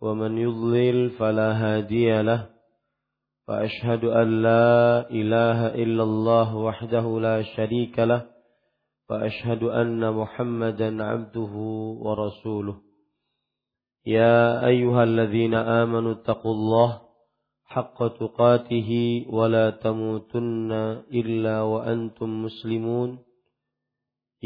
ومن يضلل فلا هادي له وأشهد أن لا إله إلا الله وحده لا شريك له وأشهد أن محمدا عبده ورسوله. يا أيها الذين آمنوا اتقوا الله حق تقاته ولا تموتن إلا وأنتم مسلمون.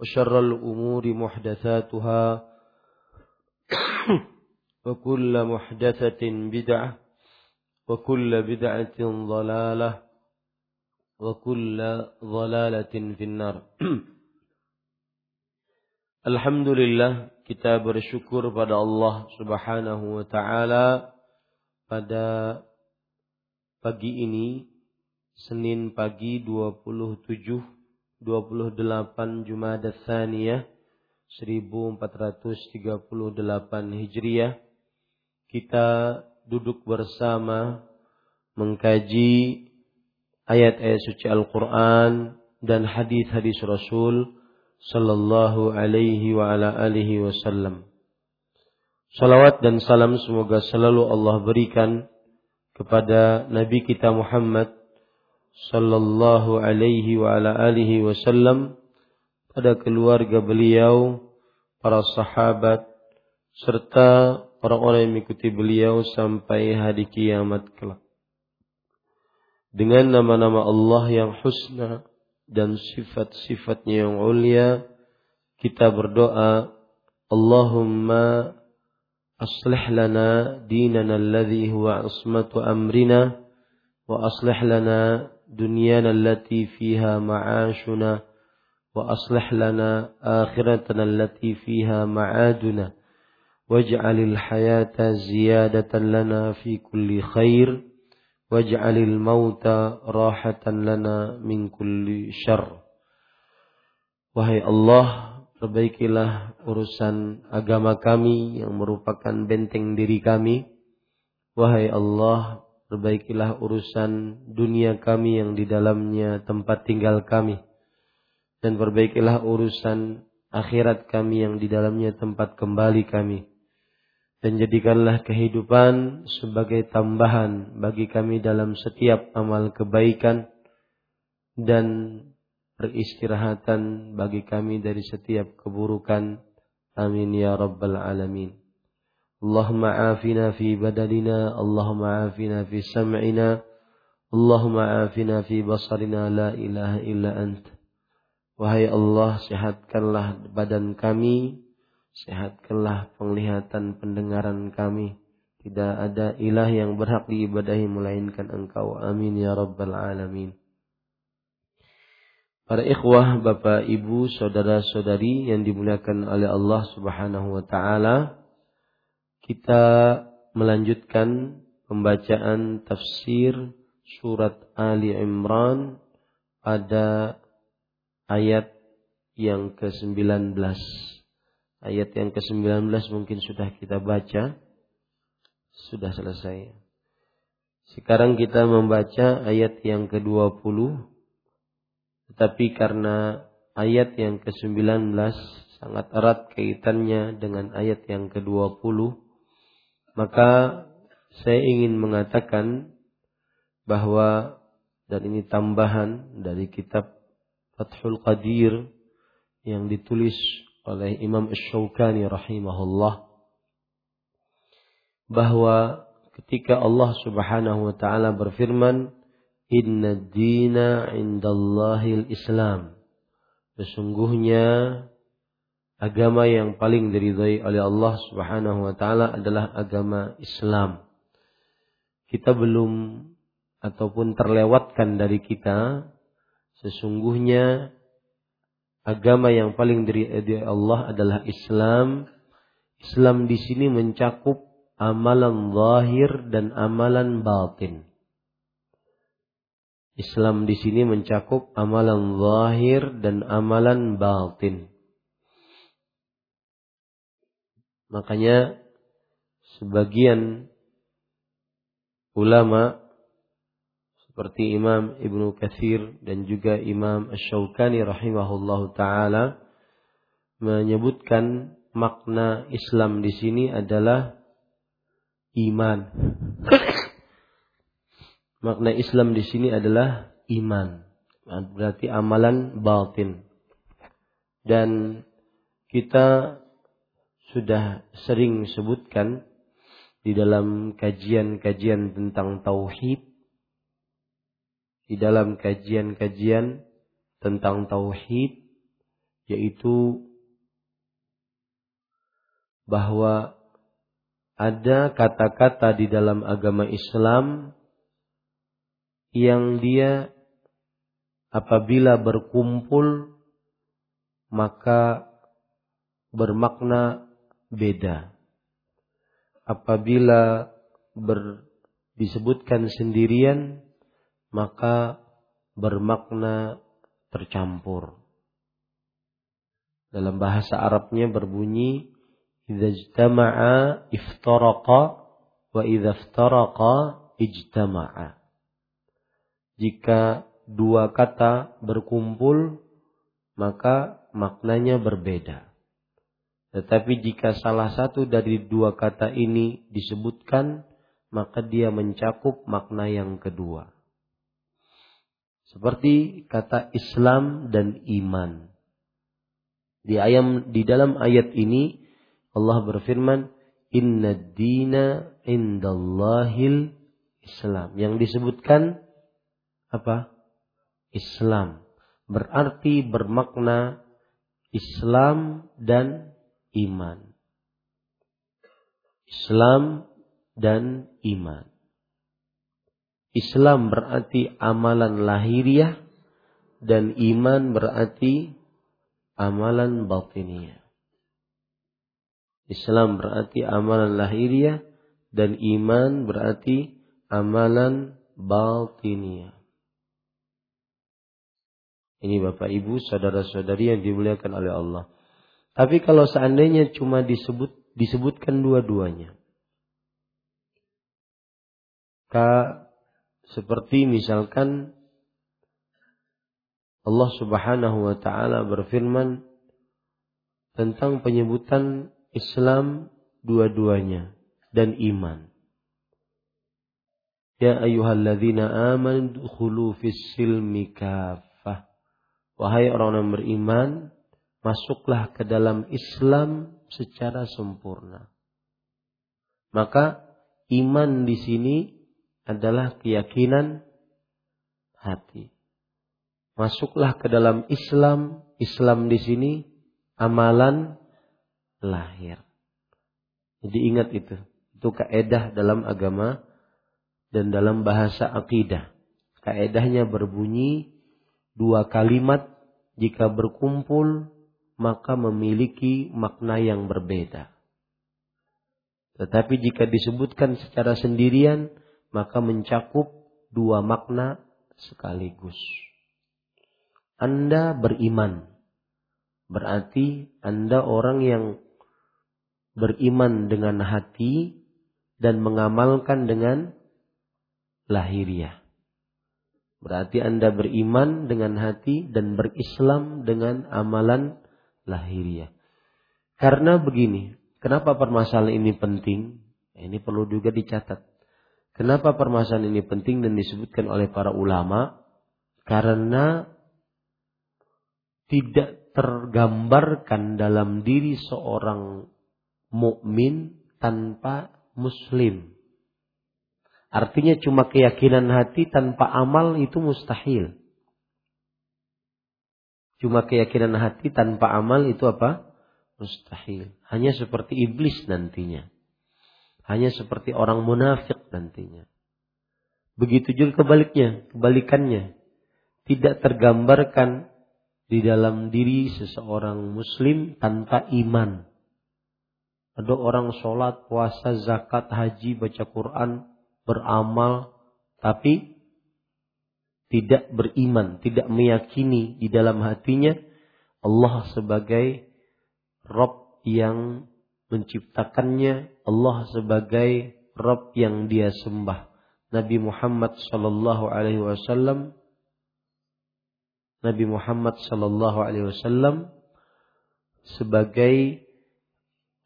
وشر الأمور محدثاتها وكل محدثة بدعة وكل بدعة ضلالة وكل ضلالة في النار Alhamdulillah kita bersyukur pada Allah Subhanahu wa taala pada pagi ini Senin pagi 27 28 Jumada Tsaniyah 1438 Hijriah kita duduk bersama mengkaji ayat-ayat suci Al-Qur'an dan hadis-hadis Rasul sallallahu alaihi wa ala alihi wasallam. Salawat dan salam semoga selalu Allah berikan kepada Nabi kita Muhammad sallallahu alaihi wa ala alihi wasallam pada keluarga beliau, para sahabat serta orang-orang yang mengikuti beliau sampai hari kiamat kelak. Dengan nama-nama Allah yang husna dan sifat-sifatnya yang ulia, kita berdoa, Allahumma aslih lana dinana alladhi huwa asmatu amrina wa aslih lana دنيانا التي فيها معاشنا وأصلح لنا آخرتنا التي فيها معادنا واجعل الحياة زيادة لنا في كل خير واجعل الموت راحة لنا من كل شر Wahai Allah, perbaikilah urusan agama kami yang merupakan benteng diri kami. Wahai Allah, Perbaikilah urusan dunia kami yang di dalamnya tempat tinggal kami. Dan perbaikilah urusan akhirat kami yang di dalamnya tempat kembali kami. Dan jadikanlah kehidupan sebagai tambahan bagi kami dalam setiap amal kebaikan. Dan peristirahatan bagi kami dari setiap keburukan. Amin ya rabbal alamin. اللهم عافنا في بدننا اللهم عافنا في سمعنا اللهم عافنا في بصرنا لا إله إلا أنت Wahai Allah, sehatkanlah badan kami, sehatkanlah penglihatan pendengaran kami. Tidak ada ilah yang berhak diibadahi melainkan Engkau. Amin ya rabbal alamin. Para ikhwah, bapak, ibu, saudara-saudari yang dimuliakan oleh Allah Subhanahu wa taala, kita melanjutkan pembacaan tafsir surat Ali Imran pada ayat yang ke-19. Ayat yang ke-19 mungkin sudah kita baca. Sudah selesai. Sekarang kita membaca ayat yang ke-20. Tetapi karena ayat yang ke-19 sangat erat kaitannya dengan ayat yang ke-20, maka saya ingin mengatakan bahwa dan ini tambahan dari kitab Fathul Qadir yang ditulis oleh Imam Ash-Shawkani rahimahullah bahwa ketika Allah Subhanahu wa taala berfirman inna dina indallahil islam sesungguhnya agama yang paling diridhai oleh Allah Subhanahu wa taala adalah agama Islam kita belum ataupun terlewatkan dari kita sesungguhnya agama yang paling dari Allah adalah Islam. Islam di sini mencakup amalan zahir dan amalan batin. Islam di sini mencakup amalan zahir dan amalan batin. Makanya sebagian ulama seperti Imam Ibnu Katsir dan juga Imam Asy-Syaukani rahimahullahu taala menyebutkan makna Islam di sini adalah iman. makna Islam di sini adalah iman. Berarti amalan batin. Dan kita sudah sering sebutkan di dalam kajian-kajian tentang tauhid di dalam kajian-kajian tentang tauhid yaitu bahwa ada kata-kata di dalam agama Islam yang dia apabila berkumpul maka bermakna beda. Apabila ber, disebutkan sendirian maka bermakna tercampur. Dalam bahasa Arabnya berbunyi idza ijtama'a iftaraqa wa idza iftaraqa ijtama'a. Jika dua kata berkumpul maka maknanya berbeda. Tetapi jika salah satu dari dua kata ini disebutkan maka dia mencakup makna yang kedua. Seperti kata Islam dan iman. Di ayam di dalam ayat ini Allah berfirman, Inna dina indallahil Islam. Yang disebutkan apa? Islam. Berarti bermakna Islam dan iman. Islam dan iman. Islam berarti amalan lahiriah dan iman berarti amalan batiniah. Islam berarti amalan lahiriah dan iman berarti amalan batiniah. Ini Bapak Ibu, saudara-saudari yang dimuliakan oleh Allah. Tapi kalau seandainya cuma disebut disebutkan dua-duanya. Seperti misalkan Allah Subhanahu wa taala berfirman tentang penyebutan Islam dua-duanya dan iman. Ya ayyuhalladzina amanu dukhulu fis silmi kafah. Wahai orang yang beriman, masuklah ke dalam Islam secara sempurna. Maka iman di sini adalah keyakinan hati. Masuklah ke dalam Islam. Islam di sini amalan lahir. Jadi ingat itu. Itu kaedah dalam agama dan dalam bahasa akidah. Kaedahnya berbunyi dua kalimat jika berkumpul maka memiliki makna yang berbeda. Tetapi jika disebutkan secara sendirian maka mencakup dua makna sekaligus. Anda beriman, berarti Anda orang yang beriman dengan hati dan mengamalkan dengan lahiriah. Berarti Anda beriman dengan hati dan berislam dengan amalan lahiriah. Karena begini, kenapa permasalahan ini penting? Ini perlu juga dicatat. Kenapa permasalahan ini penting dan disebutkan oleh para ulama? Karena tidak tergambarkan dalam diri seorang mukmin tanpa muslim. Artinya cuma keyakinan hati tanpa amal itu mustahil. Cuma keyakinan hati tanpa amal itu apa? Mustahil. Hanya seperti iblis nantinya. Hanya seperti orang munafik nantinya. Begitu juga kebaliknya, kebalikannya. Tidak tergambarkan di dalam diri seseorang muslim tanpa iman. Ada orang sholat, puasa, zakat, haji, baca Quran, beramal, tapi tidak beriman, tidak meyakini di dalam hatinya Allah sebagai Rob yang menciptakannya, Allah sebagai Rob yang dia sembah. Nabi Muhammad sallallahu alaihi wasallam Nabi Muhammad sallallahu alaihi wasallam sebagai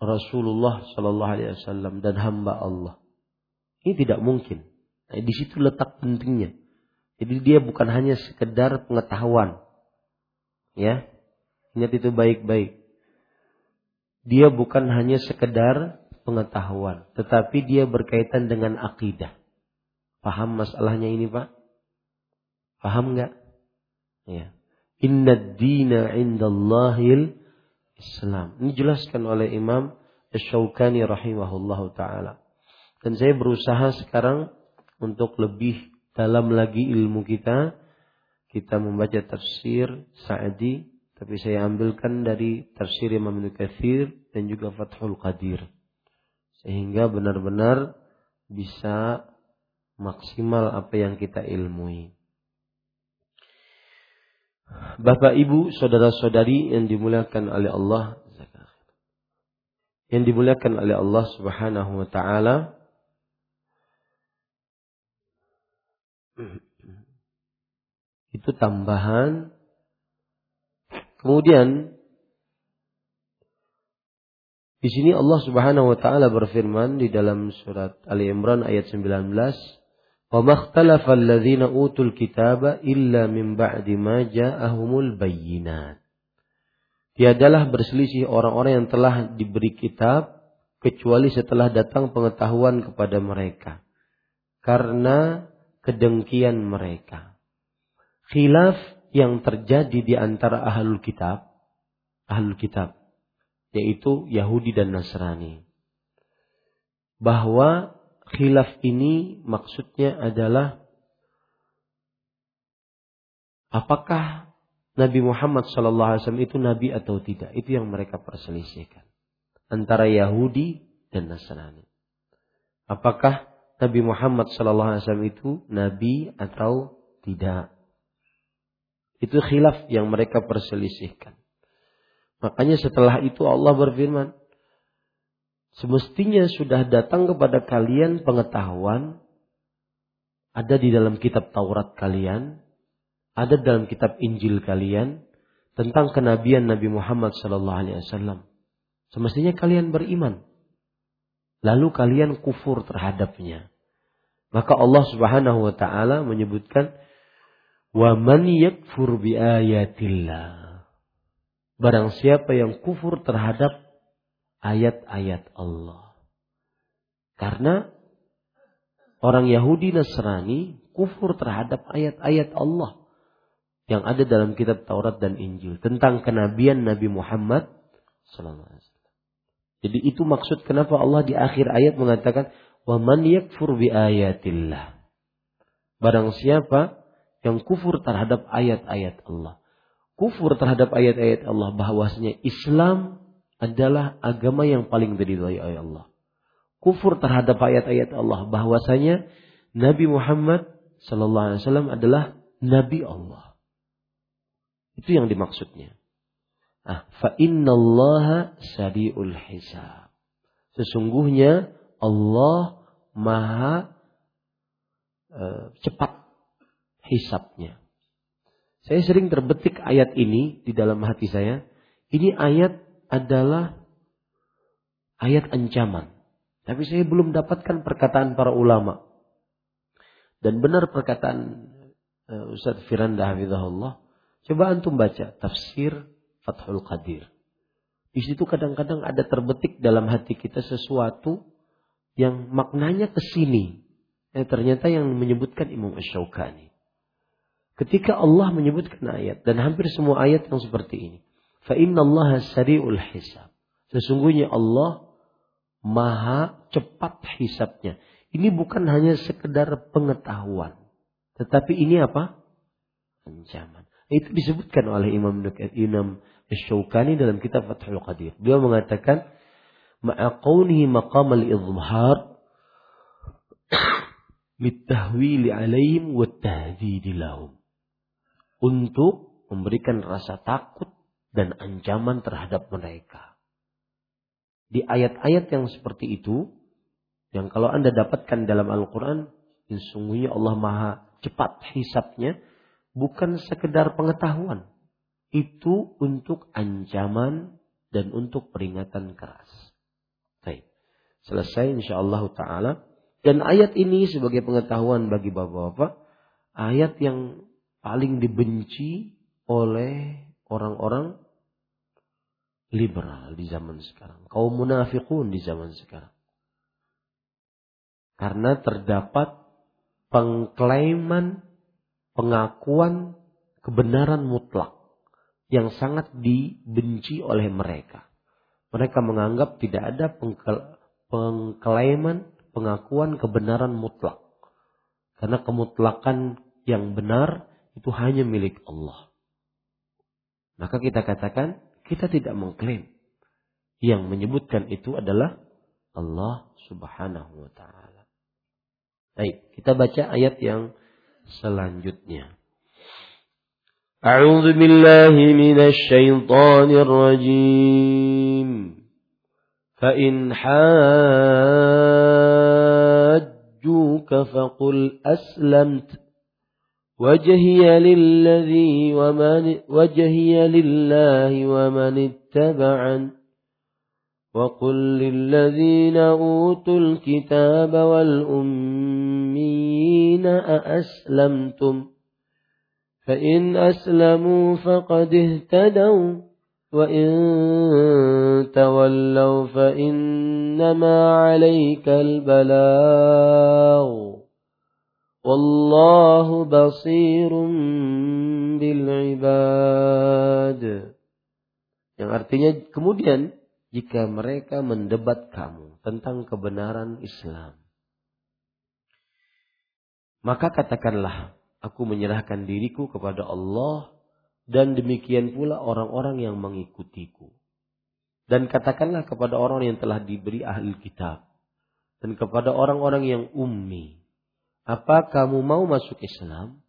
Rasulullah sallallahu alaihi wasallam dan hamba Allah. Ini tidak mungkin. Nah, di situ letak pentingnya. Jadi dia bukan hanya sekedar pengetahuan. Ya. Ingat itu baik-baik. Dia bukan hanya sekedar pengetahuan, tetapi dia berkaitan dengan akidah. Paham masalahnya ini, Pak? Paham nggak? Ya. Inna dina indallahil Islam. Ini jelaskan oleh Imam Ash-Shawkani rahimahullahu taala. Dan saya berusaha sekarang untuk lebih dalam lagi ilmu kita. Kita membaca tafsir Sa'di, tapi saya ambilkan dari tafsir Imam Ibnu Katsir dan juga Fathul Qadir. Sehingga benar-benar bisa maksimal apa yang kita ilmui. Bapak Ibu, saudara-saudari yang dimuliakan oleh Allah, yang dimuliakan oleh Allah Subhanahu wa taala, Itu tambahan. Kemudian di sini Allah Subhanahu wa taala berfirman di dalam surat Ali Imran ayat 19, "Wa makhtalafal ladzina utul kitaba illa min ba'di ma ja'ahumul bayyinat." Tiadalah berselisih orang-orang yang telah diberi kitab kecuali setelah datang pengetahuan kepada mereka. Karena kedengkian mereka. Khilaf yang terjadi di antara ahlul kitab, ahlul kitab, yaitu Yahudi dan Nasrani. Bahwa khilaf ini maksudnya adalah apakah Nabi Muhammad SAW itu nabi atau tidak? Itu yang mereka perselisihkan antara Yahudi dan Nasrani. Apakah Nabi Muhammad SAW itu nabi atau tidak? Itu khilaf yang mereka perselisihkan. Makanya setelah itu Allah berfirman, Semestinya sudah datang kepada kalian pengetahuan ada di dalam kitab Taurat kalian, ada dalam kitab Injil kalian tentang kenabian Nabi Muhammad sallallahu alaihi wasallam. Semestinya kalian beriman. Lalu kalian kufur terhadapnya. Maka Allah Subhanahu wa taala menyebutkan wa man yakfur bi ayatillah. Barang siapa yang kufur terhadap ayat-ayat Allah. Karena orang Yahudi Nasrani kufur terhadap ayat-ayat Allah yang ada dalam kitab Taurat dan Injil tentang kenabian Nabi Muhammad sallallahu Jadi itu maksud kenapa Allah di akhir ayat mengatakan wa man yakfur bi ayatillah. Barang siapa yang kufur terhadap ayat-ayat Allah. Kufur terhadap ayat-ayat Allah bahwasanya Islam adalah agama yang paling diridhai oleh Allah. Kufur terhadap ayat-ayat Allah bahwasanya Nabi Muhammad sallallahu alaihi wasallam adalah nabi Allah. Itu yang dimaksudnya. Ah, fa innallaha sari'ul hisab. Sesungguhnya Allah Maha uh, cepat hisapnya. Saya sering terbetik ayat ini di dalam hati saya. Ini ayat adalah ayat ancaman. Tapi saya belum dapatkan perkataan para ulama. Dan benar perkataan uh, Ustaz Firanda Hafizahullah. Coba antum baca tafsir Fathul Qadir. Di situ kadang-kadang ada terbetik dalam hati kita sesuatu yang maknanya ke sini. Eh, ternyata yang menyebutkan Imam Ash-Shawqani. Ketika Allah menyebutkan ayat dan hampir semua ayat yang seperti ini. Fa inna Allah sari'ul hisab. Sesungguhnya Allah maha cepat hisabnya. Ini bukan hanya sekedar pengetahuan. Tetapi ini apa? Ancaman. Itu disebutkan oleh Imam Imam Syawkani dalam kitab Fathul Qadir. Beliau mengatakan, ma'aqawnihi maqam al-izhar litahwili alaihim wa tahdidi lahum. Untuk memberikan rasa takut dan ancaman terhadap mereka. Di ayat-ayat yang seperti itu, yang kalau Anda dapatkan dalam Al-Quran, sungguhnya Allah maha cepat hisapnya, bukan sekedar pengetahuan, itu untuk ancaman dan untuk peringatan keras. Baik. Selesai insyaallah taala. Dan ayat ini sebagai pengetahuan bagi bapak-bapak, ayat yang paling dibenci oleh orang-orang liberal di zaman sekarang. Kaum munafikun di zaman sekarang. Karena terdapat pengklaiman, pengakuan kebenaran mutlak yang sangat dibenci oleh mereka. Mereka menganggap tidak ada pengklaiman, pengakuan kebenaran mutlak. Karena kemutlakan yang benar itu hanya milik Allah. Maka kita katakan kita tidak mengklaim. Yang menyebutkan itu adalah Allah subhanahu wa ta'ala. Baik, kita baca ayat yang selanjutnya. A'udzu billahi minasy syaithanir rajim. Fa in hajjuka faqul aslamt وجهي للذي ومن وجهي لله ومن اتبعني وقل للذين أوتوا الكتاب والأمين أأسلمتم فإن أسلموا فقد اهتدوا وإن تولوا فإنما عليك البلاغ والله بصير بالعباد yang artinya kemudian jika mereka mendebat kamu tentang kebenaran Islam maka katakanlah Aku menyerahkan diriku kepada Allah dan demikian pula orang-orang yang mengikutiku. Dan katakanlah kepada orang yang telah diberi ahli kitab dan kepada orang-orang yang ummi, apa kamu mau masuk Islam?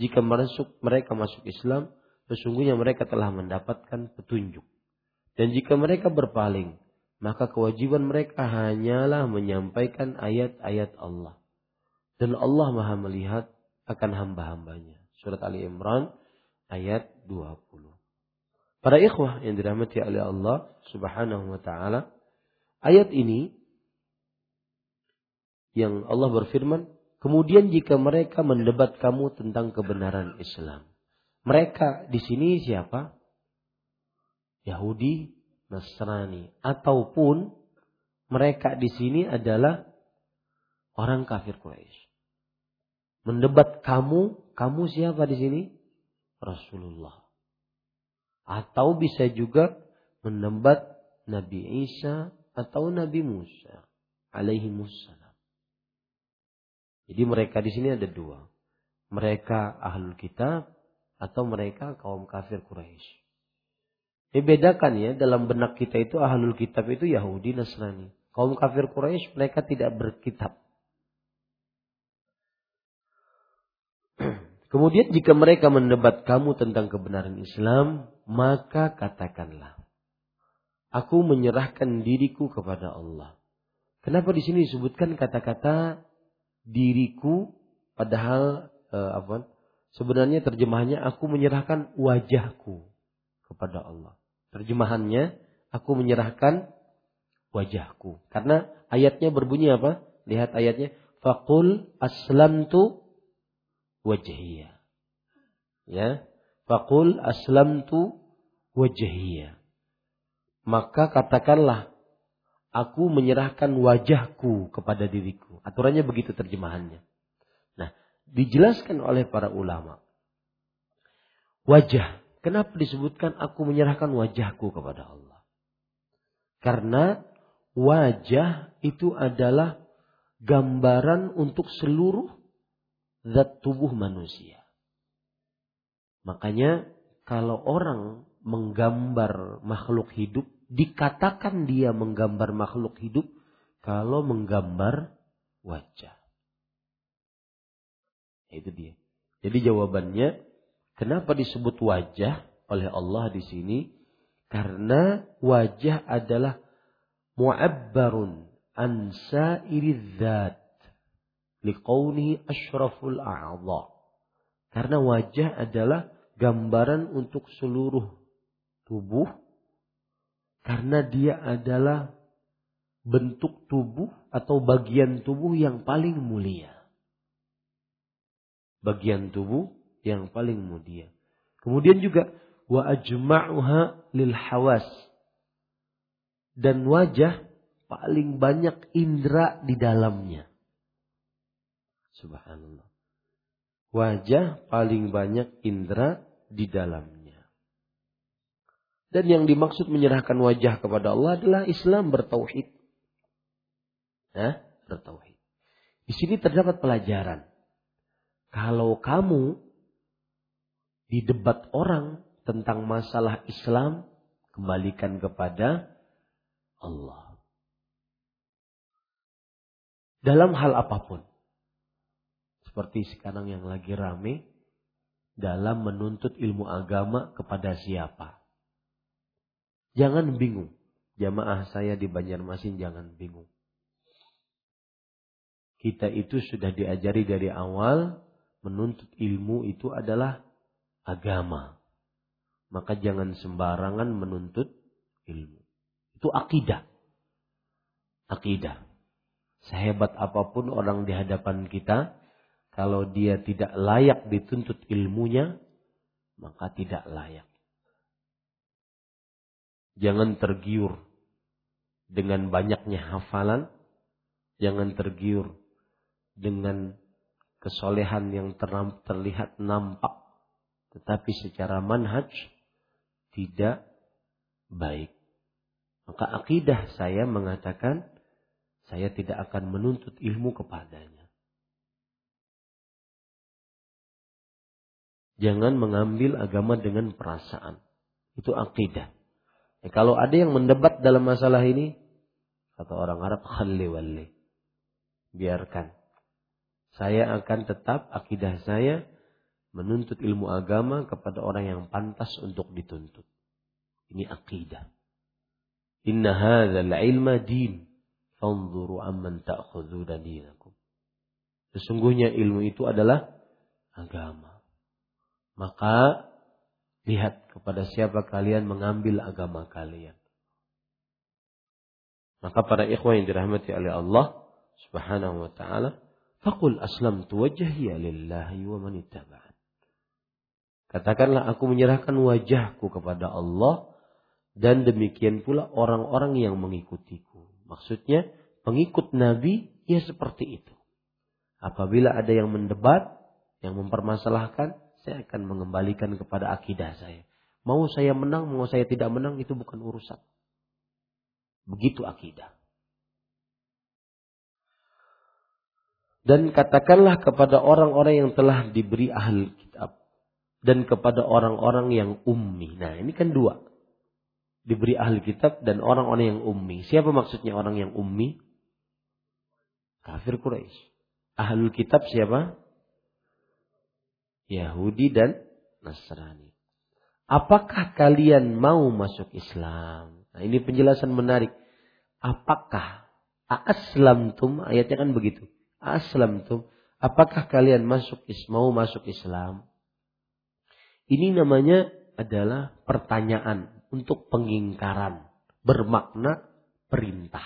Jika masuk, mereka masuk Islam, sesungguhnya mereka telah mendapatkan petunjuk. Dan jika mereka berpaling, maka kewajiban mereka hanyalah menyampaikan ayat-ayat Allah. Dan Allah maha melihat akan hamba-hambanya. Surat Ali Imran ayat 20. Para ikhwah yang dirahmati oleh Allah subhanahu wa ta'ala. Ayat ini yang Allah berfirman, kemudian jika mereka mendebat kamu tentang kebenaran Islam. Mereka di sini siapa? Yahudi, Nasrani, ataupun mereka di sini adalah orang kafir Quraisy mendebat kamu, kamu siapa di sini? Rasulullah. Atau bisa juga mendebat Nabi Isa atau Nabi Musa alaihi wassalam. Jadi mereka di sini ada dua. Mereka ahlul kitab atau mereka kaum kafir Quraisy. Ini bedakan ya dalam benak kita itu ahlul kitab itu Yahudi Nasrani. Kaum kafir Quraisy mereka tidak berkitab. Kemudian jika mereka mendebat kamu tentang kebenaran Islam, maka katakanlah, aku menyerahkan diriku kepada Allah. Kenapa di sini disebutkan kata-kata diriku padahal eh, apa? Sebenarnya terjemahannya aku menyerahkan wajahku kepada Allah. Terjemahannya aku menyerahkan wajahku. Karena ayatnya berbunyi apa? Lihat ayatnya. Fakul aslamtu wajhiya. Ya. Fakul aslamtu wajhiya. Maka katakanlah aku menyerahkan wajahku kepada diriku. Aturannya begitu terjemahannya. Nah, dijelaskan oleh para ulama. Wajah. Kenapa disebutkan aku menyerahkan wajahku kepada Allah? Karena wajah itu adalah gambaran untuk seluruh zat tubuh manusia. Makanya kalau orang menggambar makhluk hidup, dikatakan dia menggambar makhluk hidup kalau menggambar wajah. Itu dia. Jadi jawabannya, kenapa disebut wajah oleh Allah di sini? Karena wajah adalah mu'abbarun an sa'iri dzat liqaunihi asyraful a'dha. Karena wajah adalah gambaran untuk seluruh tubuh karena dia adalah bentuk tubuh atau bagian tubuh yang paling mulia bagian tubuh yang paling mulia. Kemudian juga wa ajma'uha lil hawas. Dan wajah paling banyak indera di dalamnya. Subhanallah. Wajah paling banyak indera di dalamnya. Dan yang dimaksud menyerahkan wajah kepada Allah adalah Islam bertauhid. Nah, bertauhid. Di sini terdapat pelajaran kalau kamu di debat orang tentang masalah Islam, kembalikan kepada Allah. Dalam hal apa pun. Seperti sekarang yang lagi rame dalam menuntut ilmu agama kepada siapa. Jangan bingung. Jamaah saya di Banjarmasin jangan bingung. Kita itu sudah diajari dari awal menuntut ilmu itu adalah agama. Maka jangan sembarangan menuntut ilmu. Itu akidah. Akidah. Sehebat apa pun orang di hadapan kita, kalau dia tidak layak dituntut ilmunya, maka tidak layak. Jangan tergiur dengan banyaknya hafalan, jangan tergiur dengan kesolehan yang terlihat nampak tetapi secara manhaj tidak baik. Maka akidah saya mengatakan saya tidak akan menuntut ilmu kepadanya. Jangan mengambil agama dengan perasaan. Itu akidah. Ya, kalau ada yang mendebat dalam masalah ini, kata orang Arab, khalli walli. Biarkan saya akan tetap akidah saya menuntut ilmu agama kepada orang yang pantas untuk dituntut. Ini akidah. Inna hadzal ilma din. Fanzuru amman ta'khuduna dinakum. Sesungguhnya ilmu itu adalah agama. Maka lihat kepada siapa kalian mengambil agama kalian. Maka para ikhwan yang dirahmati oleh Allah Subhanahu wa taala, Fakul aslamtu wajhiya lillahi wa man Katakanlah aku menyerahkan wajahku kepada Allah dan demikian pula orang-orang yang mengikutiku. Maksudnya pengikut Nabi ya seperti itu. Apabila ada yang mendebat, yang mempermasalahkan, saya akan mengembalikan kepada akidah saya. Mau saya menang, mau saya tidak menang itu bukan urusan. Begitu akidah. Dan katakanlah kepada orang-orang yang telah diberi ahli kitab. Dan kepada orang-orang yang ummi. Nah ini kan dua. Diberi ahli kitab dan orang-orang yang ummi. Siapa maksudnya orang yang ummi? Kafir Quraisy. Ahlul kitab siapa? Yahudi dan Nasrani. Apakah kalian mau masuk Islam? Nah ini penjelasan menarik. Apakah Aslam tum ayatnya kan begitu aslamtum apakah kalian masuk mau masuk Islam? Ini namanya adalah pertanyaan untuk pengingkaran, bermakna perintah.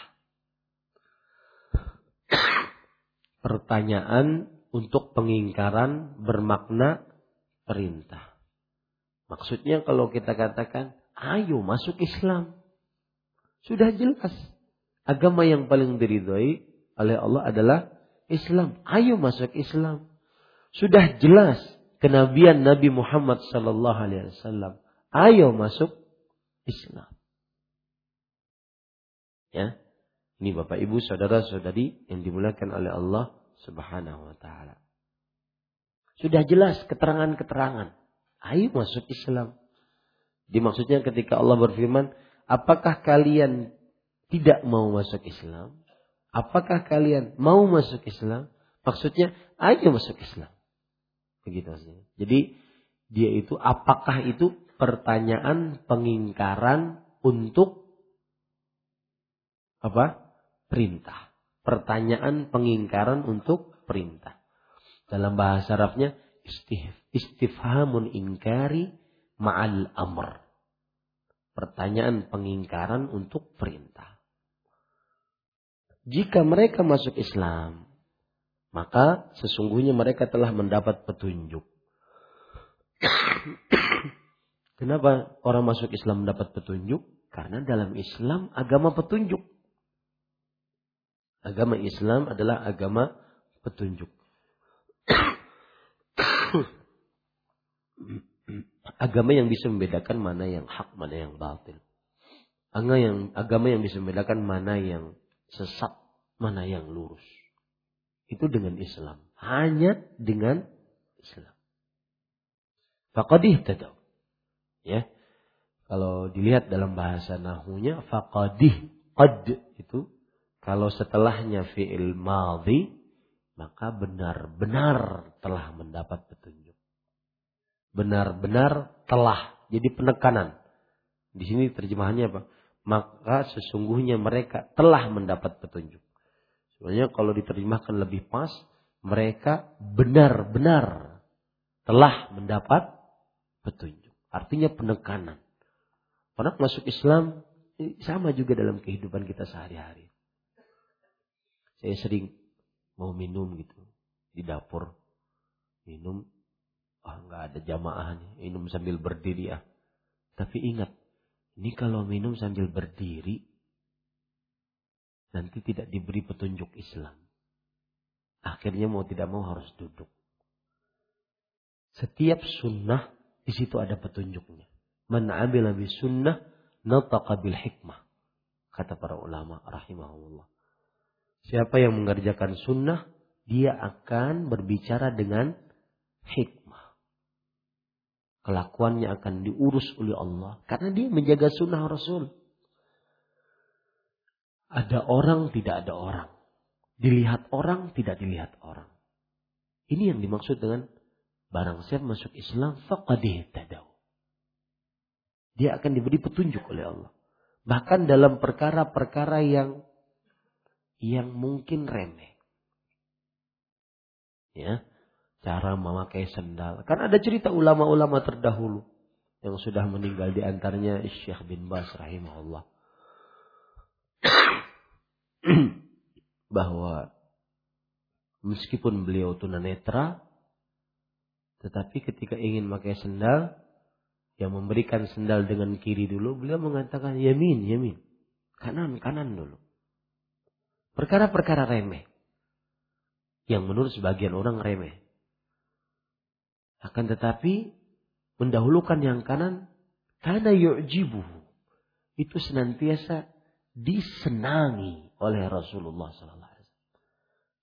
Pertanyaan untuk pengingkaran bermakna perintah. Maksudnya kalau kita katakan, ayo masuk Islam. Sudah jelas. Agama yang paling diridhoi oleh Allah adalah Islam. Ayo masuk Islam. Sudah jelas kenabian Nabi Muhammad sallallahu alaihi wasallam. Ayo masuk Islam. Ya. Ini Bapak Ibu saudara-saudari yang dimuliakan oleh Allah Subhanahu wa taala. Sudah jelas keterangan-keterangan. Ayo masuk Islam. Dimaksudnya ketika Allah berfirman, apakah kalian tidak mau masuk Islam? Apakah kalian mau masuk Islam? Maksudnya, ayo masuk Islam. Begitu maksudnya. Jadi, dia itu apakah itu pertanyaan pengingkaran untuk apa? perintah. Pertanyaan pengingkaran untuk perintah. Dalam bahasa Arabnya istifhamun inkari ma'al amr. Pertanyaan pengingkaran untuk perintah. Jika mereka masuk Islam, maka sesungguhnya mereka telah mendapat petunjuk. Kenapa orang masuk Islam mendapat petunjuk? Karena dalam Islam agama petunjuk. Agama Islam adalah agama petunjuk. agama yang bisa membedakan mana yang hak, mana yang batil. Agama yang agama yang bisa membedakan mana yang sesat, mana yang lurus. Itu dengan Islam. Hanya dengan Islam. Faqadih tadau. Ya. Kalau dilihat dalam bahasa nahunya, faqadih. Qad itu kalau setelahnya fi'il madhi, maka benar-benar telah mendapat petunjuk. Benar-benar telah. Jadi penekanan. Di sini terjemahannya apa? Maka sesungguhnya mereka telah mendapat petunjuk. Sebenarnya kalau diterjemahkan lebih pas, mereka benar-benar telah mendapat petunjuk. Artinya penekanan. Orang masuk Islam sama juga dalam kehidupan kita sehari-hari. Saya sering mau minum gitu di dapur. Minum, ah nggak ada jamaahnya. Minum sambil berdiri ah. Tapi ingat, ini kalau minum sambil berdiri, nanti tidak diberi petunjuk Islam. Akhirnya mau tidak mau harus duduk. Setiap sunnah di situ ada petunjuknya. Man amila sunnah nataqa bil hikmah. Kata para ulama rahimahullah. Siapa yang mengerjakan sunnah, dia akan berbicara dengan hikmah. Kelakuannya akan diurus oleh Allah. Karena dia menjaga sunnah Rasul. Ada orang, tidak ada orang. Dilihat orang, tidak dilihat orang. Ini yang dimaksud dengan barang siapa masuk Islam, faqadih tadau. Dia akan diberi petunjuk oleh Allah. Bahkan dalam perkara-perkara yang yang mungkin remeh. Ya, cara memakai sendal. Kan ada cerita ulama-ulama terdahulu yang sudah meninggal di antaranya Syekh bin Bas rahimahullah. Bahwa meskipun beliau tunanetra tetapi ketika ingin memakai sendal yang memberikan sendal dengan kiri dulu beliau mengatakan yamin yamin kanan kanan dulu Perkara-perkara remeh. Yang menurut sebagian orang remeh. Akan tetapi mendahulukan yang kanan karena yu'jibuhu. Itu senantiasa disenangi oleh Rasulullah SAW.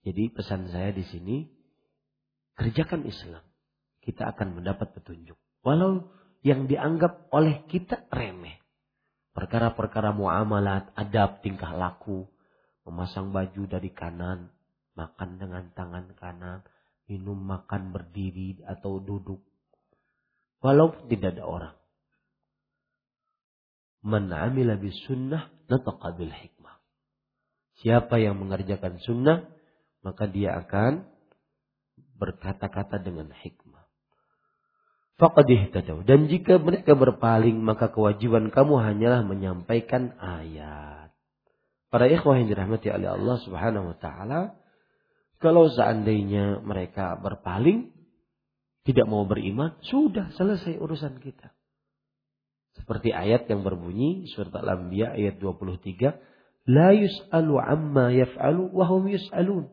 Jadi pesan saya di sini kerjakan Islam. Kita akan mendapat petunjuk. Walau yang dianggap oleh kita remeh. Perkara-perkara muamalat, adab, tingkah laku, memasang baju dari kanan, makan dengan tangan kanan, minum makan berdiri atau duduk. Walaupun tidak ada orang. Man amila bis sunnah nataqa bil hikmah. Siapa yang mengerjakan sunnah, maka dia akan berkata-kata dengan hikmah. Faqad ihtadaw. Dan jika mereka berpaling, maka kewajiban kamu hanyalah menyampaikan ayat. Para ikhwah yang dirahmati oleh Allah subhanahu wa ta'ala, kalau seandainya mereka berpaling, tidak mau beriman, sudah selesai urusan kita. Seperti ayat yang berbunyi, surat Al-Anbiya ayat 23, La yus'alu amma yaf'alu wahum yus'alun.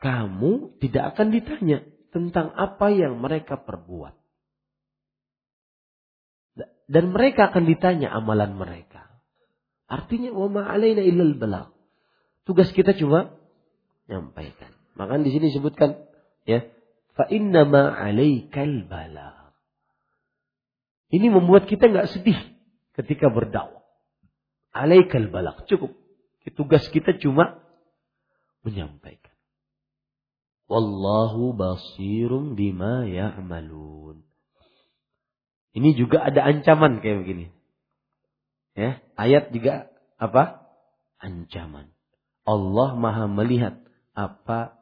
Kamu tidak akan ditanya tentang apa yang mereka perbuat. Dan mereka akan ditanya amalan mereka. Artinya wa alaina illal balagh. Tugas kita cuma nyampaikan. Maka di sini disebutkan ya, fa inna ma 'alaikal balagh. Ini membuat kita nggak sedih ketika berdakwah. Alaikal balagh, cukup. Tugas kita cuma menyampaikan. Wallahu basirum bima ya'malun. Ini juga ada ancaman kayak begini. Ya, ayat juga apa? Ancaman. Allah Maha melihat apa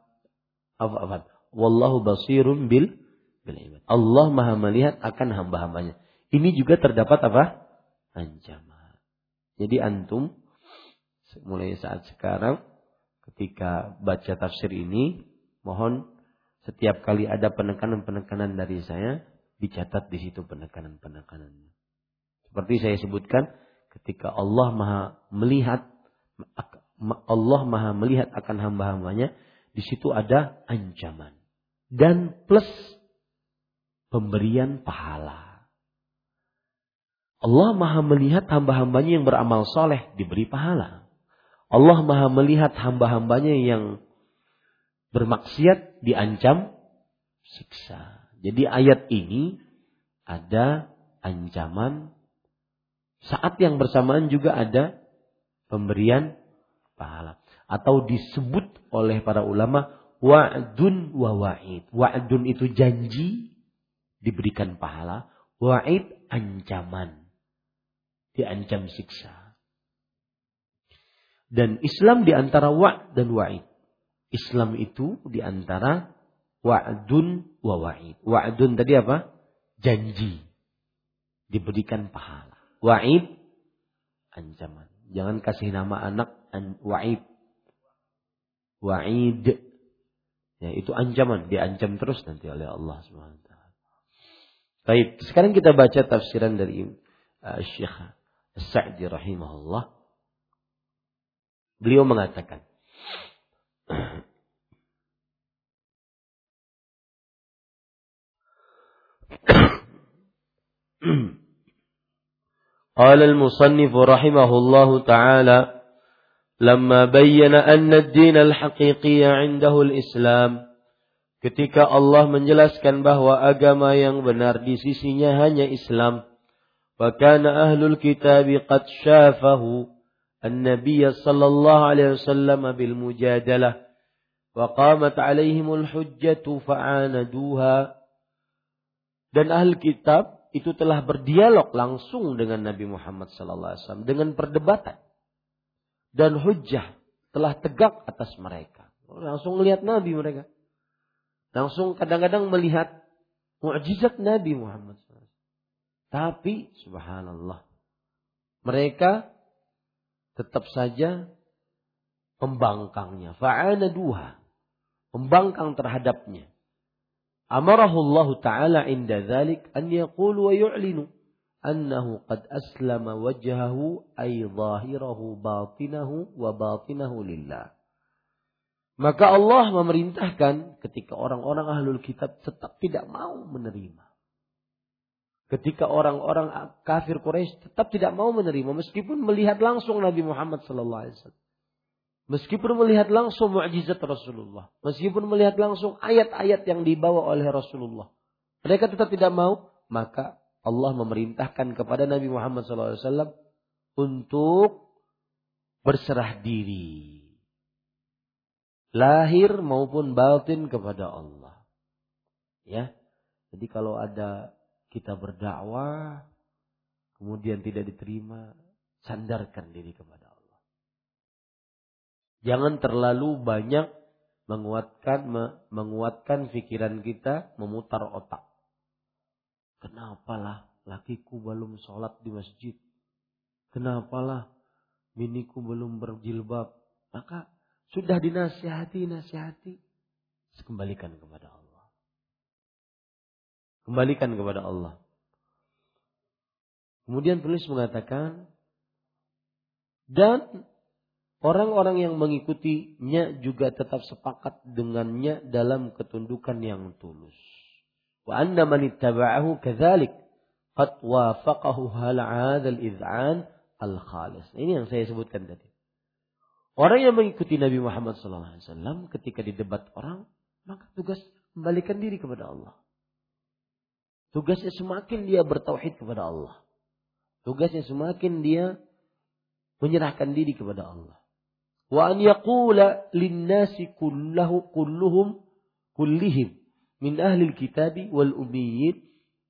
apa apa. Wallahu basirum bil bil ibad. Allah Maha melihat akan hamba-hambanya. Ini juga terdapat apa? Ancaman. Jadi antum mulai saat sekarang ketika baca tafsir ini Mohon setiap kali ada penekanan-penekanan dari saya, dicatat di situ penekanan-penekanannya. Seperti saya sebutkan, ketika Allah Maha melihat Allah Maha melihat akan hamba-hambanya, di situ ada ancaman dan plus pemberian pahala. Allah Maha melihat hamba-hambanya yang beramal soleh diberi pahala. Allah Maha melihat hamba-hambanya yang bermaksiat diancam siksa. Jadi ayat ini ada ancaman saat yang bersamaan juga ada pemberian pahala atau disebut oleh para ulama wa'dun wa wa'id. Wa'dun itu janji diberikan pahala, wa'id ancaman diancam siksa. Dan Islam di antara wa' dan wa'id. Islam itu di antara wa'dun wa wa'id. Wa'dun tadi apa? Janji. Diberikan pahala. Wa'id, ancaman. Jangan kasih nama anak wa'id. Wa'id. Ya, itu ancaman. Diancam terus nanti oleh Allah SWT. Baik, sekarang kita baca tafsiran dari uh, Syekh Sa'di rahimahullah. Beliau mengatakan, قال المصنف رحمه الله تعالى لما بين أن الدين الحقيقي عنده الإسلام ketika Allah menjelaskan bahwa agama yang benar di sisinya hanya Islam fakana أهل الكتاب قد شافه النبي صلى الله عليه وسلم بالمجادلة وقامت عليهم الحجة فعاندوها. Dan ahli kitab itu telah berdialog langsung dengan Nabi Muhammad SAW dengan perdebatan dan hujjah telah tegak atas mereka. Langsung melihat Nabi mereka. Langsung kadang-kadang melihat mukjizat Nabi Muhammad SAW tapi subhanallah mereka tetap saja pembangkangnya. Fa'anaduha membangkang terhadapnya. Amarahullah Ta'ala inda dhalik an yaqulu wa yu'linu annahu qad aslama wajhahu ay zahirahu batinahu wa batinahu lillah. Maka Allah memerintahkan ketika orang-orang ahlul kitab tetap tidak mau menerima. Ketika orang-orang kafir Quraisy tetap tidak mau menerima meskipun melihat langsung Nabi Muhammad sallallahu alaihi wasallam. Meskipun melihat langsung mukjizat Rasulullah. Meskipun melihat langsung ayat-ayat yang dibawa oleh Rasulullah. Mereka tetap tidak mau. Maka Allah memerintahkan kepada Nabi Muhammad SAW untuk berserah diri. Lahir maupun batin kepada Allah. Ya. Jadi kalau ada kita berdakwah, kemudian tidak diterima, sandarkan diri kepada Allah. Jangan terlalu banyak menguatkan menguatkan pikiran kita, memutar otak. Kenapalah lakiku belum sholat di masjid? Kenapalah biniku belum berjilbab? Maka sudah dinasihati, nasihati, kembalikan kepada Allah. Kembalikan kepada Allah. Kemudian penulis mengatakan, dan orang-orang yang mengikutinya juga tetap sepakat dengannya dalam ketundukan yang tulus. Wa anna man ittaba'ahu kadzalik qad wafaqahu hal 'adzal iz'an al-khalis. Ini yang saya sebutkan tadi. Orang yang mengikuti Nabi Muhammad SAW ketika didebat orang, maka tugas kembalikan diri kepada Allah. Tugasnya semakin dia bertauhid kepada Allah. Tugasnya semakin dia menyerahkan diri kepada Allah. Wa an yaqula linnasi kullahu kulluhum kullihim min ahli alkitab wal ummiyin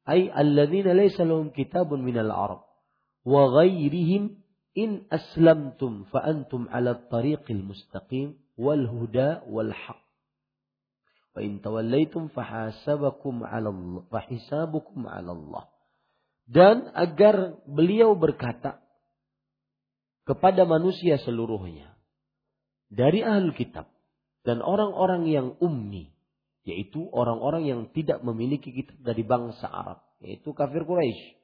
ay alladzina laysa lahum kitabun min al-arab wa ghairihim in aslamtum fa antum ala at-tariqil mustaqim wal huda wal haqq. Wa in tawallaitum fahasabakum 'ala Allah fahisabukum 'ala Allah. Dan agar beliau berkata kepada manusia seluruhnya dari ahli kitab dan orang-orang yang ummi yaitu orang-orang yang tidak memiliki kitab dari bangsa Arab yaitu kafir Quraisy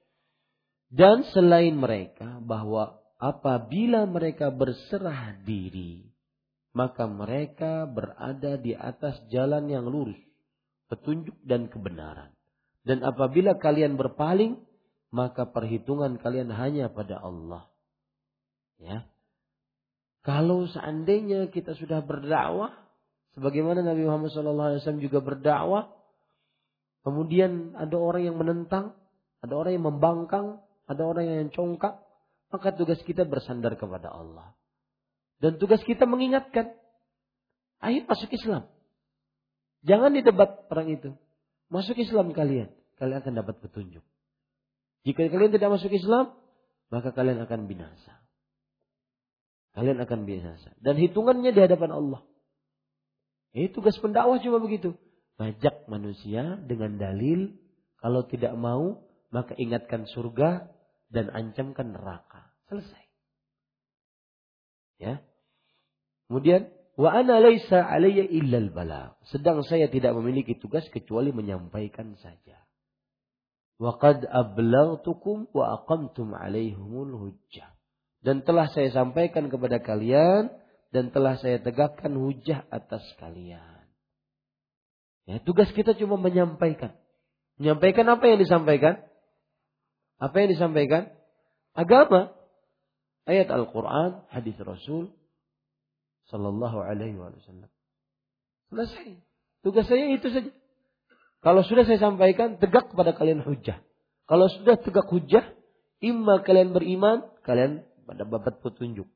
dan selain mereka bahwa apabila mereka berserah diri maka mereka berada di atas jalan yang lurus petunjuk dan kebenaran dan apabila kalian berpaling maka perhitungan kalian hanya pada Allah. Ya. Kalau seandainya kita sudah berdakwah, sebagaimana Nabi Muhammad SAW juga berdakwah, kemudian ada orang yang menentang, ada orang yang membangkang, ada orang yang congkak, maka tugas kita bersandar kepada Allah. Dan tugas kita mengingatkan, ayo masuk Islam. Jangan didebat orang itu. Masuk Islam kalian, kalian akan dapat petunjuk. Jika kalian tidak masuk Islam, maka kalian akan binasa. Kalian akan binasa. Dan hitungannya di hadapan Allah. Ini tugas pendakwah cuma begitu. Ngajak manusia dengan dalil. Kalau tidak mau, maka ingatkan surga dan ancamkan neraka. Selesai. Ya. Kemudian, wa ana laisa alayya illal bala. Sedang saya tidak memiliki tugas kecuali menyampaikan saja. Waqad ablaghtukum wa aqamtum alaihumul hujjah. Dan telah saya sampaikan kepada kalian dan telah saya tegakkan hujah atas kalian. Ya, tugas kita cuma menyampaikan. Menyampaikan apa yang disampaikan? Apa yang disampaikan? Agama. Ayat Al-Quran, hadis Rasul, Sallallahu alaihi wasallam. Selesai. Tugas saya itu saja. Kalau sudah saya sampaikan, tegak kepada kalian hujah. Kalau sudah tegak hujah, imma kalian beriman, kalian pada babat petunjuk.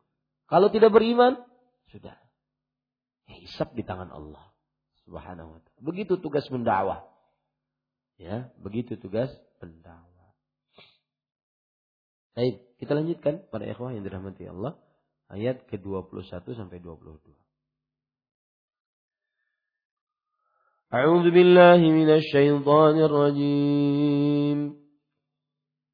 Kalau tidak beriman, sudah. Hisap di tangan Allah. Subhanahu wa ta'ala. Begitu tugas mendakwah. Ya, begitu tugas pendakwah. Baik, kita lanjutkan pada ikhwah yang dirahmati Allah. Ayat ke-21 sampai 22. أعوذ بالله من الشيطان الرجيم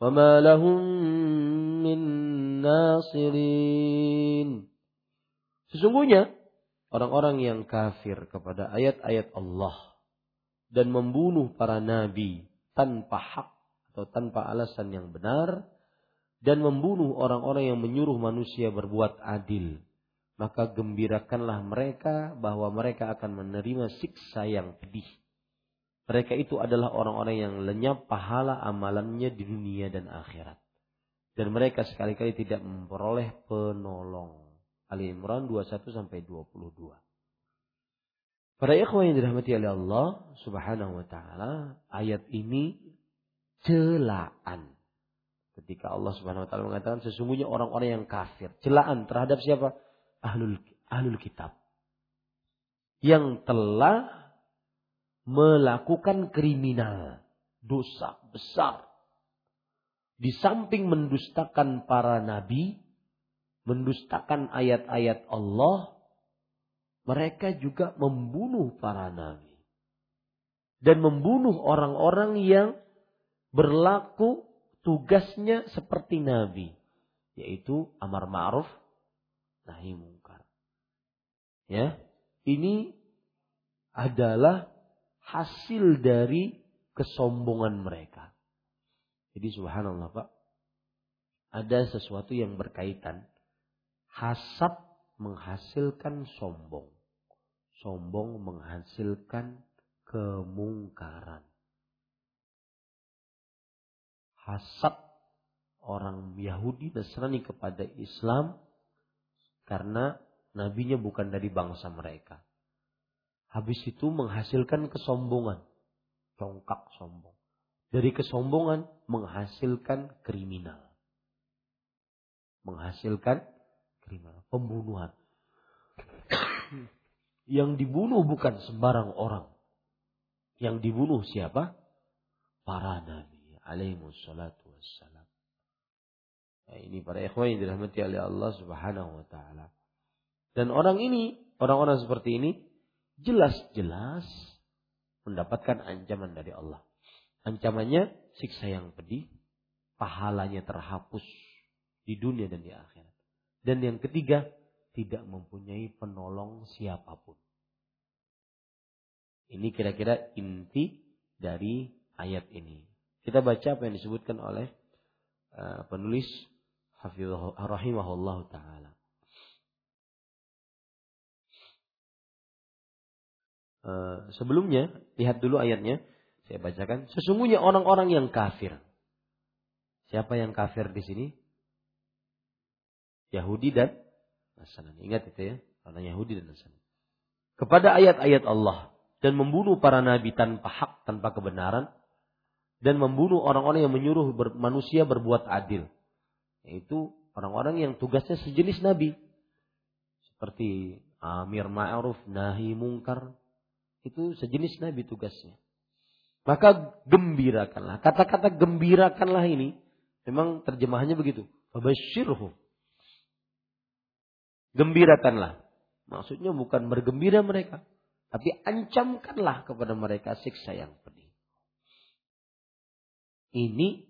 وما لهم من ناصرين Sesungguhnya orang-orang yang kafir kepada ayat-ayat Allah dan membunuh para nabi tanpa hak atau tanpa alasan yang benar dan membunuh orang-orang yang menyuruh manusia berbuat adil maka gembirakanlah mereka bahwa mereka akan menerima siksa yang pedih. Mereka itu adalah orang-orang yang lenyap pahala amalannya di dunia dan akhirat. Dan mereka sekali-kali tidak memperoleh penolong. Ali Imran 21 sampai 22. Para ikhwan yang dirahmati oleh Allah Subhanahu wa taala, ayat ini celaan. Ketika Allah Subhanahu wa taala mengatakan sesungguhnya orang-orang yang kafir, celaan terhadap siapa? Ahlul ahlul kitab. Yang telah melakukan kriminal, dosa besar. Di samping mendustakan para nabi, mendustakan ayat-ayat Allah, mereka juga membunuh para nabi. Dan membunuh orang-orang yang berlaku tugasnya seperti nabi. Yaitu amar ma'ruf, nahi mungkar. Ya, ini adalah hasil dari kesombongan mereka. Jadi subhanallah Pak, ada sesuatu yang berkaitan. Hasad menghasilkan sombong. Sombong menghasilkan kemungkaran. Hasad orang Yahudi Nasrani kepada Islam karena nabinya bukan dari bangsa mereka. Habis itu menghasilkan kesombongan. Congkak sombong. Dari kesombongan menghasilkan kriminal. Menghasilkan kriminal. Pembunuhan. Yang dibunuh bukan sembarang orang. Yang dibunuh siapa? Para nabi. Alaihissalatu wassalam. Nah, ini para ikhwan yang dirahmati oleh Allah subhanahu wa ta'ala. Dan orang ini, orang-orang seperti ini, jelas-jelas mendapatkan ancaman dari Allah. Ancamannya siksa yang pedih, pahalanya terhapus di dunia dan di akhirat. Dan yang ketiga, tidak mempunyai penolong siapa pun. Ini kira-kira inti dari ayat ini. Kita baca apa yang disebutkan oleh uh, penulis Hafizullah rahimahullah taala. Uh, sebelumnya lihat dulu ayatnya saya bacakan. Sesungguhnya orang-orang yang kafir. Siapa yang kafir di sini? Yahudi dan Nasrani. Ingat itu ya. Orang Yahudi dan Nasrani. Kepada ayat-ayat Allah. Dan membunuh para nabi tanpa hak, tanpa kebenaran. Dan membunuh orang-orang yang menyuruh manusia berbuat adil. Yaitu orang-orang yang tugasnya sejenis nabi. Seperti Amir Ma'ruf, Nahi Mungkar. Itu sejenis nabi tugasnya. Maka gembirakanlah. Kata-kata gembirakanlah ini memang terjemahannya begitu. Fabashirhu. Gembirakanlah. Maksudnya bukan bergembira mereka. Tapi ancamkanlah kepada mereka siksa yang pedih. Ini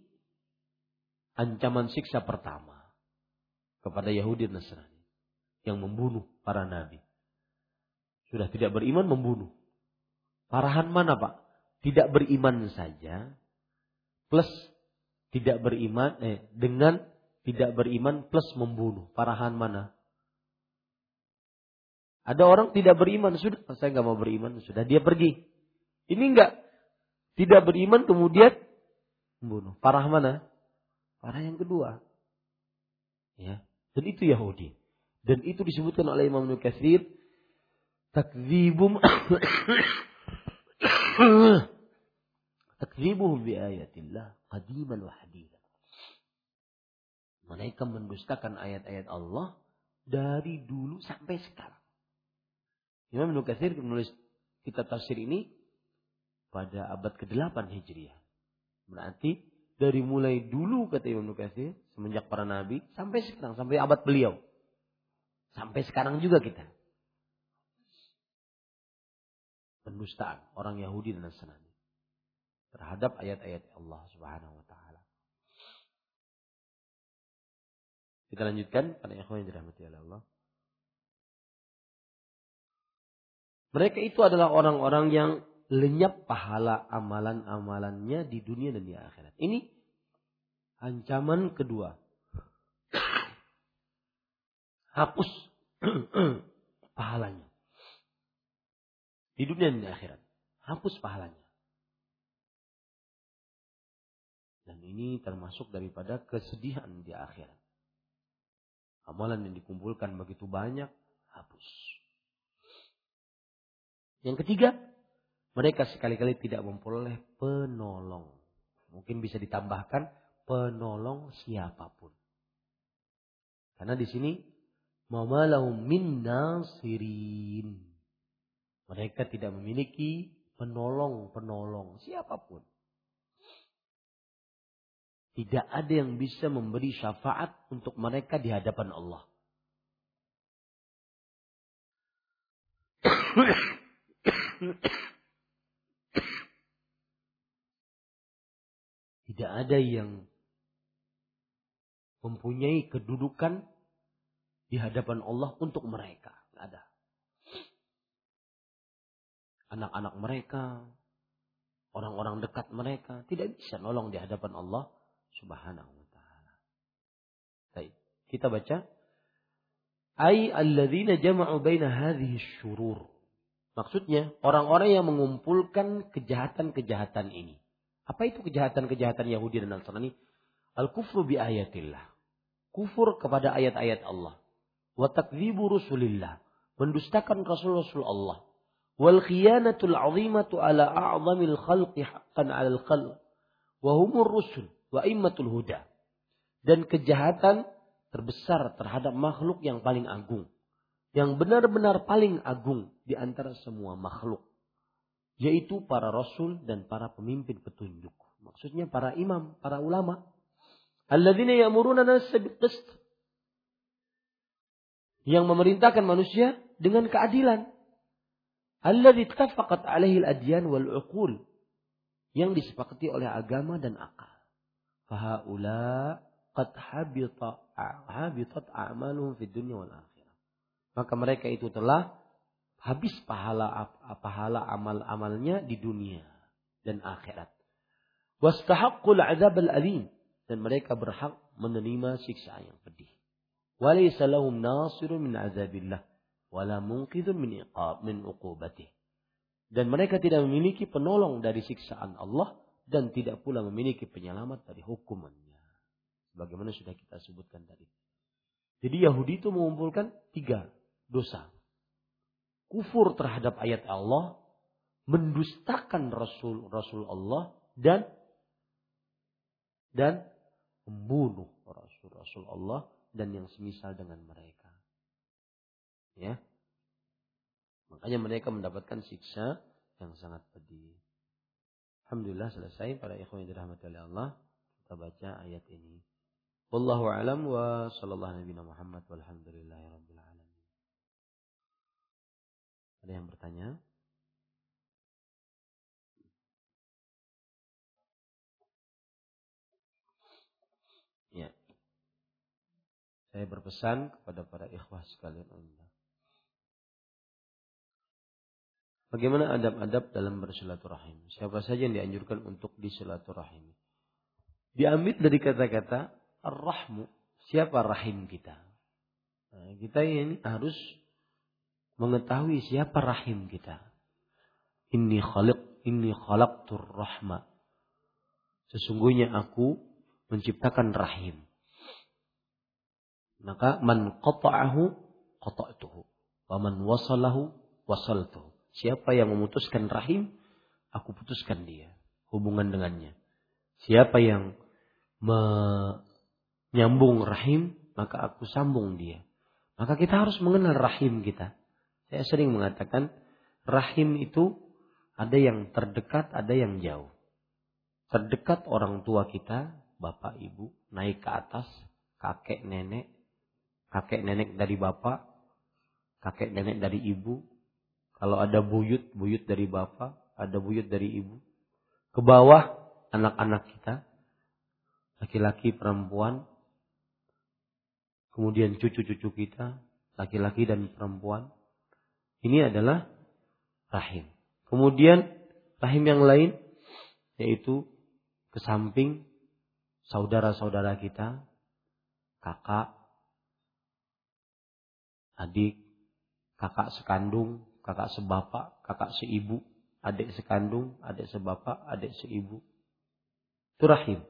ancaman siksa pertama kepada Yahudi Nasrani yang membunuh para nabi. Sudah tidak beriman membunuh. Parahan mana Pak? tidak beriman saja plus tidak beriman eh dengan tidak beriman plus membunuh. Parahan mana? Ada orang tidak beriman, sudah saya nggak mau beriman, sudah dia pergi. Ini enggak tidak beriman kemudian membunuh. Parah mana? Parah yang kedua. Ya. Dan itu Yahudi. Dan itu disebutkan oleh Imam Nukathir takzibum Takzibuhum bi ayatillah qadiman wa haditha. Mereka mendustakan ayat-ayat Allah dari dulu sampai sekarang. Imam Ibnu Katsir menulis kitab tafsir ini pada abad ke-8 Hijriah. Berarti dari mulai dulu kata Imam Ibnu semenjak para nabi sampai sekarang sampai abad beliau. Sampai sekarang juga kita. Pendustaan orang Yahudi dan Nasrani terhadap ayat-ayat Allah Subhanahu wa taala. Kita lanjutkan pada ikhwan yang dirahmati oleh Allah. Mereka itu adalah orang-orang yang lenyap pahala amalan-amalannya di dunia dan di akhirat. Ini ancaman kedua. Hapus pahalanya. Di dunia dan di akhirat. Hapus pahalanya. Dan ini termasuk daripada kesedihan di akhirat. Amalan yang dikumpulkan begitu banyak, hapus. Yang ketiga, mereka sekali-kali tidak memperoleh penolong. Mungkin bisa ditambahkan penolong siapa pun. Karena di sini mamalau min nasirin. Mereka tidak memiliki penolong-penolong siapa pun. Tidak ada yang bisa memberi syafaat untuk mereka di hadapan Allah. Tidak ada yang mempunyai kedudukan di hadapan Allah untuk mereka. Tidak ada. Anak-anak mereka, orang-orang dekat mereka tidak bisa nolong di hadapan Allah Subhanahu wa taala. Baik, kita baca ai alladzina jama'u baina hadhihi syurur. Maksudnya orang-orang yang mengumpulkan kejahatan-kejahatan ini. Apa itu kejahatan-kejahatan Yahudi dan Nasrani? Al-kufru bi ayatillah. Kufur kepada ayat-ayat Allah. Wa takdzibu rusulillah. Mendustakan Rasul-Rasul Allah. Wal khiyanatul azimatu ala a'zamil khalqi haqqan 'alal khalq. Wa humur rusul wa immatul huda. Dan kejahatan terbesar terhadap makhluk yang paling agung. Yang benar-benar paling agung di antara semua makhluk yaitu para rasul dan para pemimpin petunjuk. Maksudnya para imam, para ulama. Alladzina ya'muruna nas. Yang memerintahkan manusia dengan keadilan. Alladzi tafaqat alaihi al-adyan wal uqul. Yang disepakati oleh agama dan akal. Fahaula qad habita habitat a'maluhum fid dunya wal akhirah. Maka mereka itu telah habis pahala pahala amal-amalnya di dunia dan akhirat. Wastahaqqul azab al-alim dan mereka berhak menerima siksa yang pedih. Walaysa lahum nasirun min azabillah wala munqidun min iqab min uqubatih. Dan mereka tidak memiliki penolong dari siksaan Allah dan tidak pula memiliki penyelamat dari hukumannya. Bagaimana sudah kita sebutkan tadi. Jadi Yahudi itu mengumpulkan tiga dosa kufur terhadap ayat Allah, mendustakan Rasul Rasul Allah dan dan membunuh Rasul Rasul Allah dan yang semisal dengan mereka. Ya. Makanya mereka mendapatkan siksa yang sangat pedih. Alhamdulillah selesai para ikhwan yang dirahmati oleh Allah. Kita baca ayat ini. Wallahu alam wa sallallahu nabi Muhammad walhamdulillahi rabbil alamin. Ada yang bertanya? Ya. Saya berpesan kepada para ikhwah sekalian Bagaimana adab-adab dalam bersilaturahim? Siapa saja yang dianjurkan untuk disilaturahim? Diambil dari kata-kata ar-rahmu. Siapa rahim kita? Nah, kita ini harus mengetahui siapa rahim kita. Inni khaliq, inni khalaqtur rahma. Sesungguhnya aku menciptakan rahim. Maka man qata'ahu qata'tuhu. Wa man wasalahu wasaltuhu. Siapa yang memutuskan rahim, aku putuskan dia. Hubungan dengannya. Siapa yang menyambung rahim, maka aku sambung dia. Maka kita harus mengenal rahim kita. Saya sering mengatakan rahim itu ada yang terdekat, ada yang jauh. Terdekat orang tua kita, bapak ibu, naik ke atas, kakek nenek, kakek nenek dari bapak, kakek nenek dari ibu. Kalau ada buyut, buyut dari bapak, ada buyut dari ibu. Ke bawah anak-anak kita, laki-laki, perempuan, kemudian cucu-cucu kita, laki-laki dan perempuan, ini adalah rahim. Kemudian rahim yang lain yaitu ke samping saudara-saudara kita, kakak, adik, kakak sekandung, kakak sebapak, kakak seibu, adik sekandung, adik sebapak, adik seibu. Itu rahim.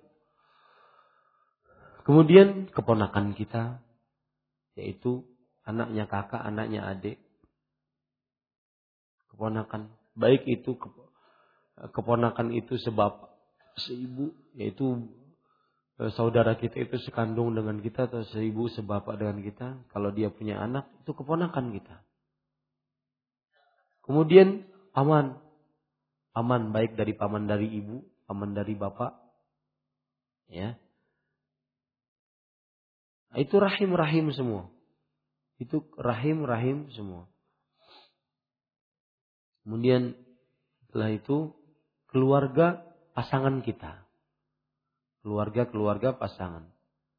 Kemudian keponakan kita, yaitu anaknya kakak, anaknya adik, keponakan. Baik itu keponakan itu sebab seibu, yaitu eh, saudara kita itu sekandung dengan kita atau seibu sebapak dengan kita. Kalau dia punya anak, itu keponakan kita. Kemudian paman. Paman baik dari paman dari ibu, paman dari bapak. Ya. Itu rahim-rahim semua. Itu rahim-rahim semua. Kemudian setelah itu keluarga pasangan kita. Keluarga-keluarga pasangan.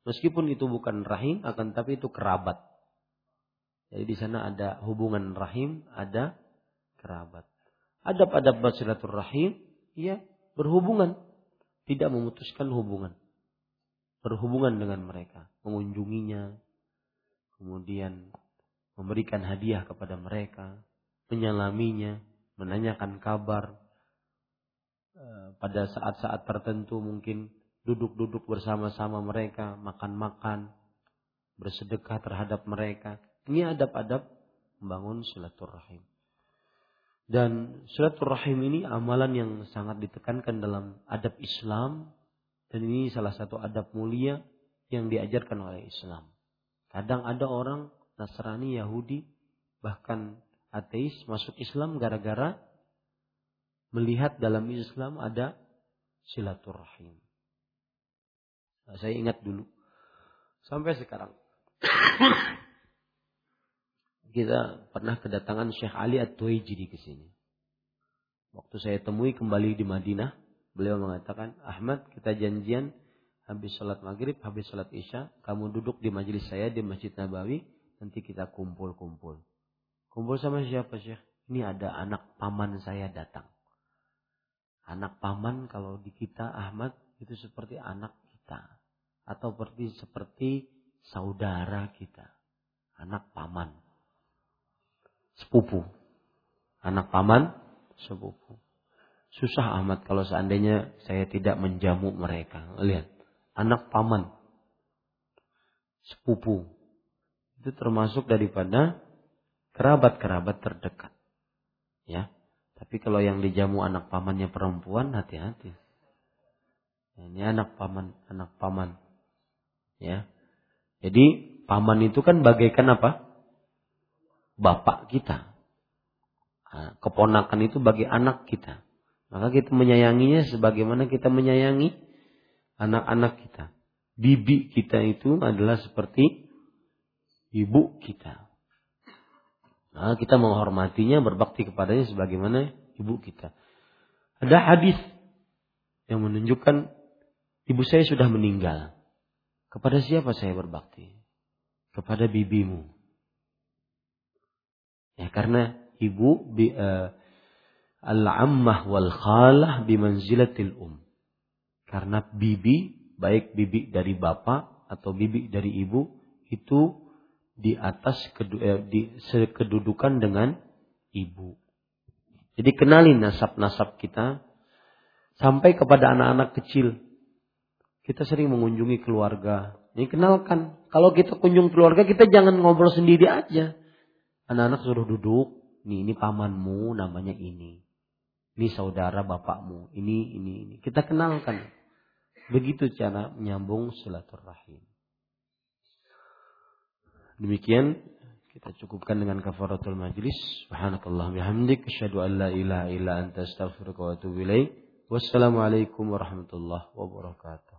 Meskipun itu bukan rahim, akan tapi itu kerabat. Jadi di sana ada hubungan rahim, ada kerabat. Ada pada rahim, ya berhubungan, tidak memutuskan hubungan. Berhubungan dengan mereka, mengunjunginya, kemudian memberikan hadiah kepada mereka, menyalaminya, menanyakan kabar. Eh, pada saat-saat tertentu mungkin duduk-duduk bersama-sama mereka, makan-makan, bersedekah terhadap mereka. Ini adab-adab membangun silaturahim. Dan silaturahim ini amalan yang sangat ditekankan dalam adab Islam dan ini salah satu adab mulia yang diajarkan oleh Islam. Kadang ada orang Nasrani, Yahudi, bahkan ateis masuk Islam gara-gara melihat dalam Islam ada silaturahim. Nah, saya ingat dulu sampai sekarang kita pernah kedatangan Syekh Ali At-Tuwaijiri ke sini. Waktu saya temui kembali di Madinah, beliau mengatakan, Ahmad kita janjian habis sholat maghrib, habis sholat isya, kamu duduk di majelis saya di Masjid Nabawi, nanti kita kumpul-kumpul. Kumpul sama siapa Syekh? Ini ada anak paman saya datang. Anak paman kalau di kita Ahmad itu seperti anak kita. Atau seperti, seperti saudara kita. Anak paman sepupu. Anak paman, sepupu. Susah amat kalau seandainya saya tidak menjamu mereka. Lihat, anak paman, sepupu. Itu termasuk daripada kerabat-kerabat terdekat. Ya. Tapi kalau yang dijamu anak pamannya perempuan, hati-hati. Ini anak paman, anak paman. Ya. Jadi paman itu kan bagaikan apa? Bapak kita. Keponakan itu bagi anak kita. Maka kita menyayanginya sebagaimana kita menyayangi anak-anak kita. Bibi kita itu adalah seperti ibu kita. Nah, kita menghormatinya, berbakti kepadanya sebagaimana ibu kita. Ada hadis yang menunjukkan ibu saya sudah meninggal. Kepada siapa saya berbakti? Kepada bibimu. Ya karena ibu bi, uh, al-ammah wal khalah bimanzilatil um. Karena bibi, baik bibi dari bapak atau bibi dari ibu itu di atas kedu, eh, di sekedudukan dengan ibu. Jadi kenali nasab-nasab kita sampai kepada anak-anak kecil. Kita sering mengunjungi keluarga. Ini kenalkan. Kalau kita kunjung keluarga kita jangan ngobrol sendiri aja. Anak-anak suruh duduk. Nih, ini pamanmu namanya ini. Ini saudara bapakmu. Ini, ini, ini. Kita kenalkan. Begitu cara menyambung silaturahim. Demikian kita cukupkan dengan kafaratul majlis. Subhanakallah bihamdik. Asyhadu an la ilaha illa anta astaghfiruka wa atubu ilaik. Wassalamualaikum warahmatullahi wabarakatuh.